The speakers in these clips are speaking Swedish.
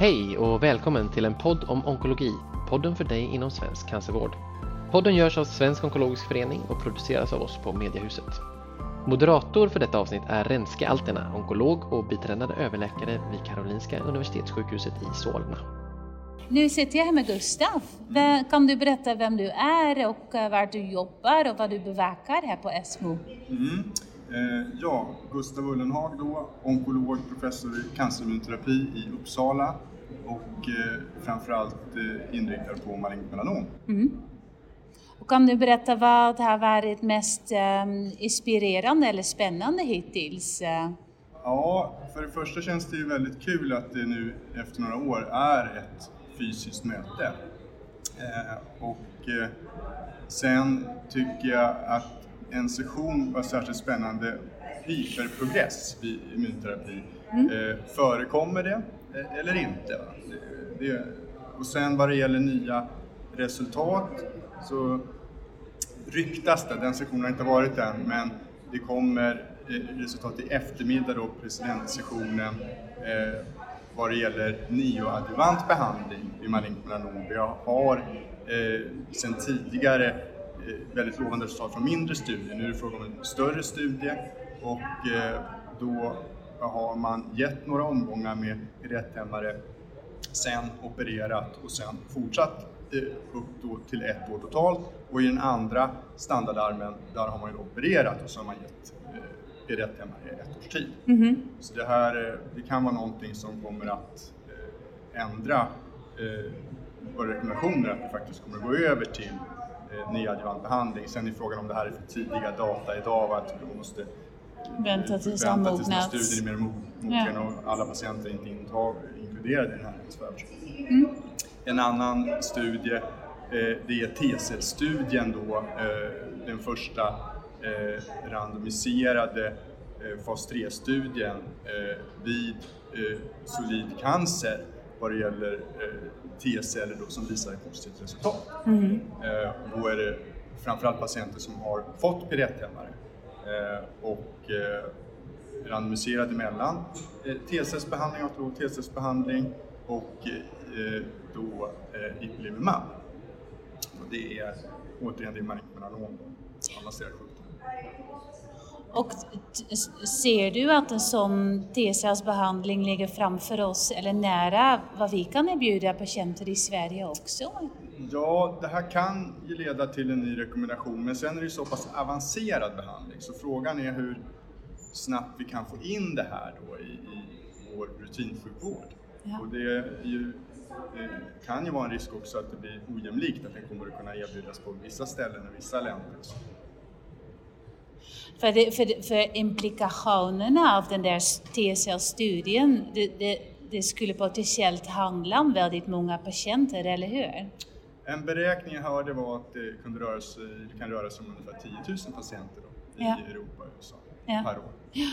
Hej och välkommen till en podd om onkologi, podden för dig inom svensk cancervård. Podden görs av Svensk Onkologisk Förening och produceras av oss på Mediahuset. Moderator för detta avsnitt är Renske Altena, onkolog och biträdande överläkare vid Karolinska Universitetssjukhuset i Solna. Nu sitter jag här med Gustav. Kan du berätta vem du är och eh, var du jobbar och vad du bevakar här på ESMO? Mm. Eh, ja, Gustav Ullenhag då, onkolog, professor i cancerimmunterapi i Uppsala och eh, framförallt eh, inriktad på malignt melanom. Mm. Och kan du berätta vad har varit mest eh, inspirerande eller spännande hittills? Ja, för det första känns det ju väldigt kul att det nu efter några år är ett fysiskt möte. Eh, och eh, sen tycker jag att en session var särskilt spännande, hyperprogress vid immunterapi. Mm. Eh, förekommer det eh, Eh, eller inte? Det, det, och sen vad det gäller nya resultat så ryktas det, den sessionen har inte varit än, men det kommer eh, resultat i eftermiddag då, presidentsessionen, eh, vad det gäller neoadjuvant behandling vid malignt melanom. Vi har eh, sedan tidigare Eh, väldigt lovande resultat från mindre studier. Nu är det fråga om en större studie och eh, då har man gett några omgångar med rättämmare, sen opererat och sen fortsatt eh, upp till ett år totalt och i den andra standardarmen där har man ju opererat och så har man gett rättämmare i ett års tid. Mm -hmm. Så det här det kan vara någonting som kommer att ändra våra rekommendationer att vi faktiskt kommer att gå över till eh, neadjuvant behandling. Sen är frågan om det här är för tidiga data idag att vi måste vänta tills han mognat. studien är mer mogen ja. och alla patienter är inte intag, inkluderade i den här mm. En annan studie eh, det är T-cellstudien då, eh, den första eh, randomiserade eh, fas 3-studien eh, vid eh, solid cancer vad det gäller T-celler som visar ett positivt resultat. Mm. Då är det framförallt patienter som har fått pirettehämmare eh, Eh, och eh, randomiserad emellan eh, T-cellsbehandling, autolog TSS-behandling och då ipilimumab. Det är återigen det är malignt melanom, avancerad sjukdom. Och ser du att en sån T-cellsbehandling ligger framför oss eller nära vad vi kan erbjuda patienter i Sverige också? Ja, det här kan ju leda till en ny rekommendation men sen är det så pass avancerad behandling så frågan är hur snabbt vi kan få in det här då i, i vår rutinsjukvård. Ja. Och det ju, det kan ju vara en risk också att det blir ojämlikt, att den kommer att kunna erbjudas på vissa ställen och vissa länder. För, det, för, för implikationerna av den där T-cellstudien, det, det, det, skulle potentiellt handla om väldigt många patienter, eller hur? En beräkning jag hörde var att det, kunde röra sig, det kan röra sig om ungefär 10 000 patienter då, i ja. Europa och USA ja. per år. Ja.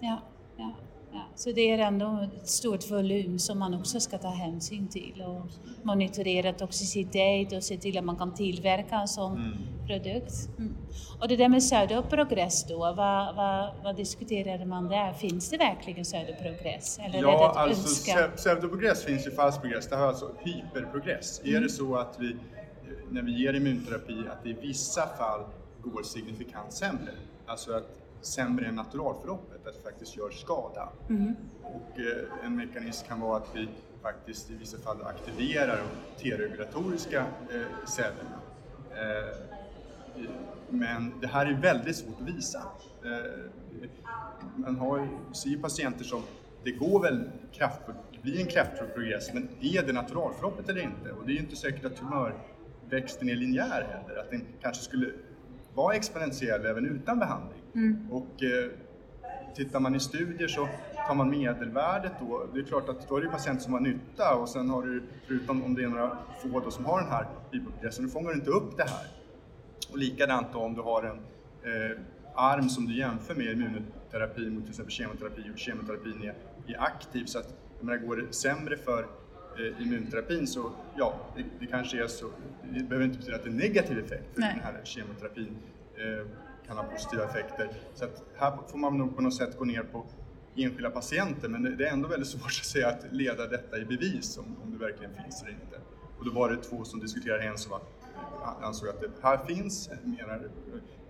Ja. Ja. Ja, så det är ändå ett stort volym som man också ska ta hänsyn till och monitorera toxicitet och se till att man kan tillverka en sån mm. produkt. Mm. Och det där med pseudoprogress då, vad, vad, vad diskuterade man där? Finns det verkligen? Eller ja, är det alltså pseudoprogress finns ju falsk progress, det här är alltså hyperprogress. Mm. Är det så att vi, när vi ger immunterapi, att det i vissa fall går signifikant sämre, alltså att sämre än naturalförloppet, att det faktiskt gör skada. Mm. Och eh, en mekanism kan vara att vi faktiskt i vissa fall aktiverar de T-regulatoriska eh, cellerna. Eh, men det här är väldigt svårt att visa. Man har, ser ju patienter som, det går väl kraftfullt, det blir en kraftfull progress, men är det naturalförloppet eller inte? Och det är ju inte säkert att tumörväxten är linjär heller, att den kanske skulle vara exponentiell även utan behandling. Mm. Och eh, tittar man i studier så tar man medelvärdet då, det är klart att då är det patienter som har nytta och sen har du, förutom om det är några få då som har den här hypogressen, du fångar inte upp det här. Och likadant då om du har en eh, arm som du jämför med immunoterapi mot till exempel kemoterapi och kemoterapin är, är aktiv så att jag menar, går det sämre för eh, immunterapin så ja, det, det, kanske är så, det behöver inte betyda att det är negativ effekt för Nej. den här kemoterapin eh, kan ha positiva effekter. Så att här får man nog på något sätt gå ner på enskilda patienter men det är ändå väldigt svårt att säga att leda detta i bevis om, om det verkligen finns eller inte. Och då var det två som diskuterade, en som ansåg att det här finns, mer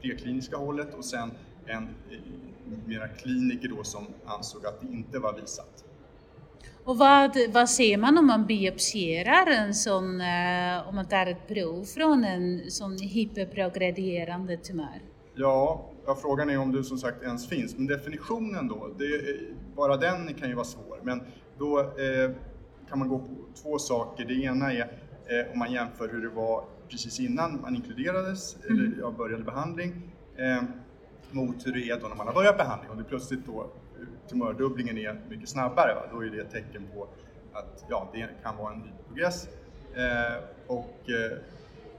prekliniska hållet och sen en eh, mera kliniker då som ansåg att det inte var visat. Och vad, vad ser man om man biopsierar en sån, eh, om man tar ett prov från en sån hyperprogredierande tumör? Ja, ja, frågan är om det som sagt ens finns, men definitionen då, det, bara den kan ju vara svår. Men då eh, kan man gå på två saker. Det ena är eh, om man jämför hur det var precis innan man inkluderades, mm. eller ja, började behandling, eh, mot hur det är då när man har börjat behandling. Om det plötsligt då tumördubblingen är mycket snabbare, va? då är det ett tecken på att ja, det kan vara en hyperprogress. Eh, och eh,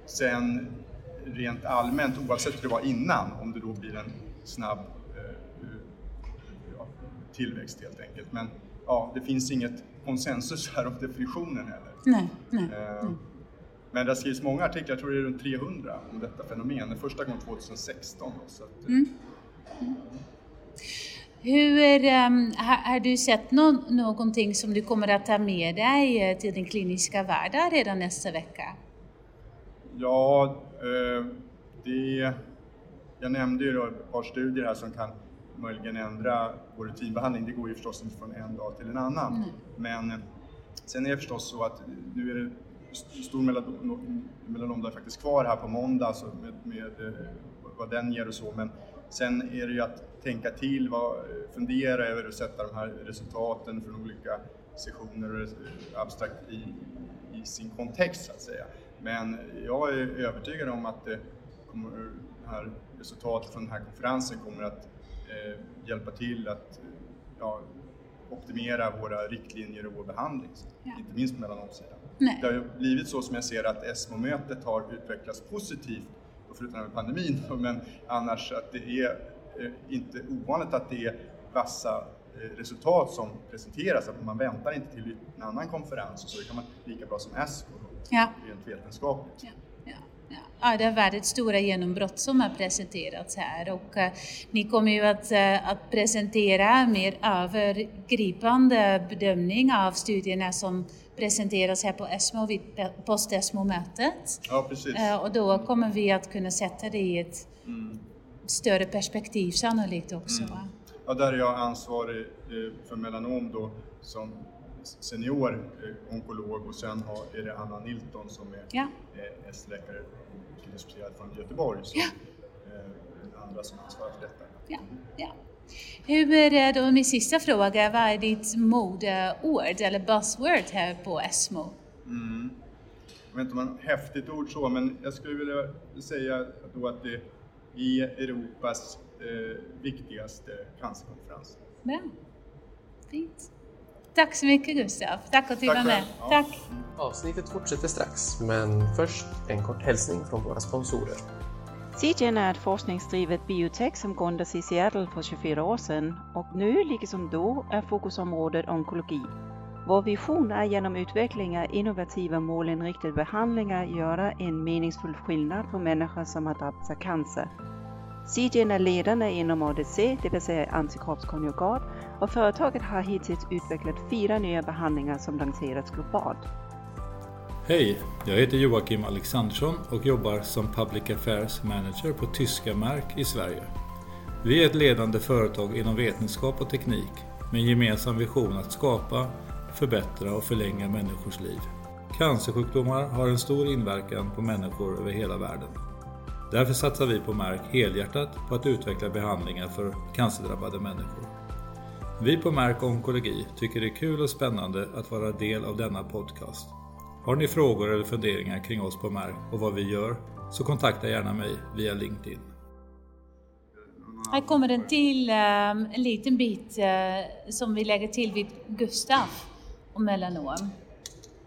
sen rent allmänt, oavsett hur det var innan, om det då blir en snabb eh, ja, tillväxt helt enkelt. Men ja, det finns inget konsensus här om definitionen heller. Nej, nej, eh, nej. Men det skrivs många artiklar, jag tror det är runt 300 om detta fenomen. Den första kom 2016. Så att, mm. Mm. Hur, um, har, har, du sett no någonting som du kommer att ta med dig eh, till din kliniska vardag redan nästa vecka? Ja, eh, det, jag nämnde ju ett par studier här som kan möjligen ändra vår rutinbehandling. Det går ju förstås inte från en dag till en annan. Mm. Men eh, sen är det förstås så att nu är det stor melanomdag faktiskt kvar här på måndag så med, med eh, vad den ger och så. Men sen är det ju att tänka till, vad, fundera över och sätta de här resultaten från olika sessioner och abstrakt i, i sin kontext så att säga. Men jag är övertygad om att det kommer, här resultatet från den här konferensen kommer att eh, hjälpa till att ja, optimera våra riktlinjer och vår behandling, ja. inte minst på melanomsidan. Det har blivit så som jag ser att ESMO-mötet har utvecklats positivt, förutom med pandemin, men annars att det är eh, inte ovanligt att det är vassa eh, resultat som presenteras, att man väntar inte till en annan konferens och så kan man lika bra som ESMO ja. rent vetenskapligt. Ja. Ja, det har varit stora genombrott som har presenterats här och uh, ni kommer ju att, uh, att presentera mer övergripande bedömning av studierna som presenteras här på ESMO vid post-ESMO-mötet. Ja, precis. Uh, och då kommer vi att kunna sätta det i ett mm. större perspektiv sannolikt också. Mm. Ja, där är jag ansvarig för melanom då som senior eh, onkolog och sen har, är det Anna Nilton som är ja. eh, och disputerad från Göteborg som ja. eh, den andra som ansvarar för detta. Ja. Ja. Hur är då, min sista fråga, vad är ditt modeord eller buzzword här på ESMO? Mm. Jag vet inte om är ett häftigt ord så, men jag skulle vilja säga då att det är Europas eh, viktigaste cancerkonferens. Bra, fint. Tack så mycket Gustav. Tack att du var med. Ja. Tack. Avsnittet fortsätter strax, men först en kort hälsning från våra sponsorer. CGen är ett forskningsdrivet biotech som grundades i Seattle för 24 år sedan och nu, liksom då, är fokusområdet onkologi. Vår vision är genom utveckling av innovativa målinriktade behandlingar göra en meningsfull skillnad för människor som har drabbats av cancer. CGen är ledande inom ADC, det vill säga antikroppskonjugat, och företaget har hittills utvecklat fyra nya behandlingar som lanserats globalt. Hej! Jag heter Joakim Alexandersson och jobbar som Public Affairs Manager på Tyska Mark i Sverige. Vi är ett ledande företag inom vetenskap och teknik med en gemensam vision att skapa, förbättra och förlänga människors liv. Cancersjukdomar har en stor inverkan på människor över hela världen. Därför satsar vi på Merck helhjärtat på att utveckla behandlingar för cancerdrabbade människor. Vi på Merck Onkologi tycker det är kul och spännande att vara del av denna podcast. Har ni frågor eller funderingar kring oss på Märk och vad vi gör så kontakta gärna mig via LinkedIn. Här kommer en till eh, en liten bit eh, som vi lägger till vid Gustav och melanom.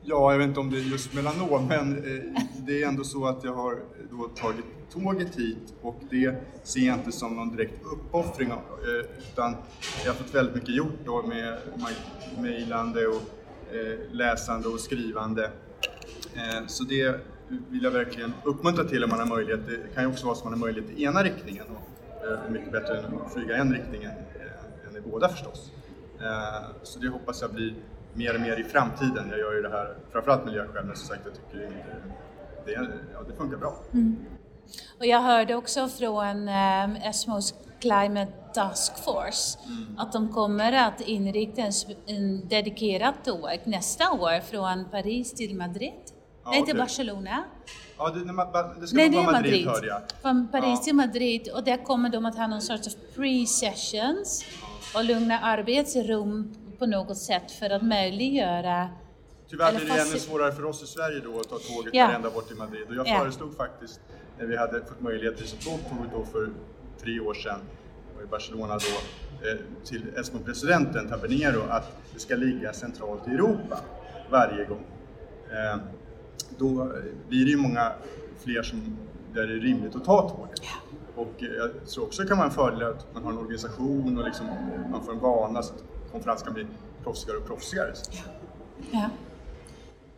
Ja, jag vet inte om det är just melanom, men eh, det är ändå så att jag har då tagit tåget hit och det ser jag inte som någon direkt uppoffring eh, utan jag har fått väldigt mycket gjort då med mejlande och eh, läsande och skrivande. Så det vill jag verkligen uppmuntra till om man har möjlighet. Det kan ju också vara så att man har möjlighet i ena riktningen och mycket bättre än att flyga en riktning än i båda förstås. Så det hoppas jag blir mer och mer i framtiden. Jag gör ju det här framförallt miljöskäl men som sagt jag tycker det, det, ja, det funkar bra. Mm. Och jag hörde också från eh, Esmos Climate Task Force mm. att de kommer att inrikta en, en dedikerad tåg nästa år från Paris till Madrid. Ja, Nej, okay. till Barcelona. Ja, det, det ska Nej, vara Madrid, Madrid hörde jag. Från Paris ja. till Madrid och där kommer de att ha någon sorts pre-sessions och lugna arbetsrum på något sätt för att möjliggöra Tyvärr blir det ännu svårare för oss i Sverige då att ta tåget ja. ända bort till Madrid. Och jag ja. föreslog faktiskt, när vi hade fått möjlighet till så tåg då för tre år sedan, i Barcelona då, eh, till ESMO-presidenten Tabernero att det ska ligga centralt i Europa varje gång. Eh, då blir det ju många fler som, där det är rimligt att ta tåget. Och jag tror också det kan vara en fördel att man har en organisation och liksom, man får en vana konferensen kan bli proffsigare och proffsigare. Ja.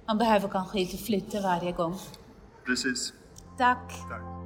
Man behöver kanske inte flytta varje gång. Precis. Tack. Tack.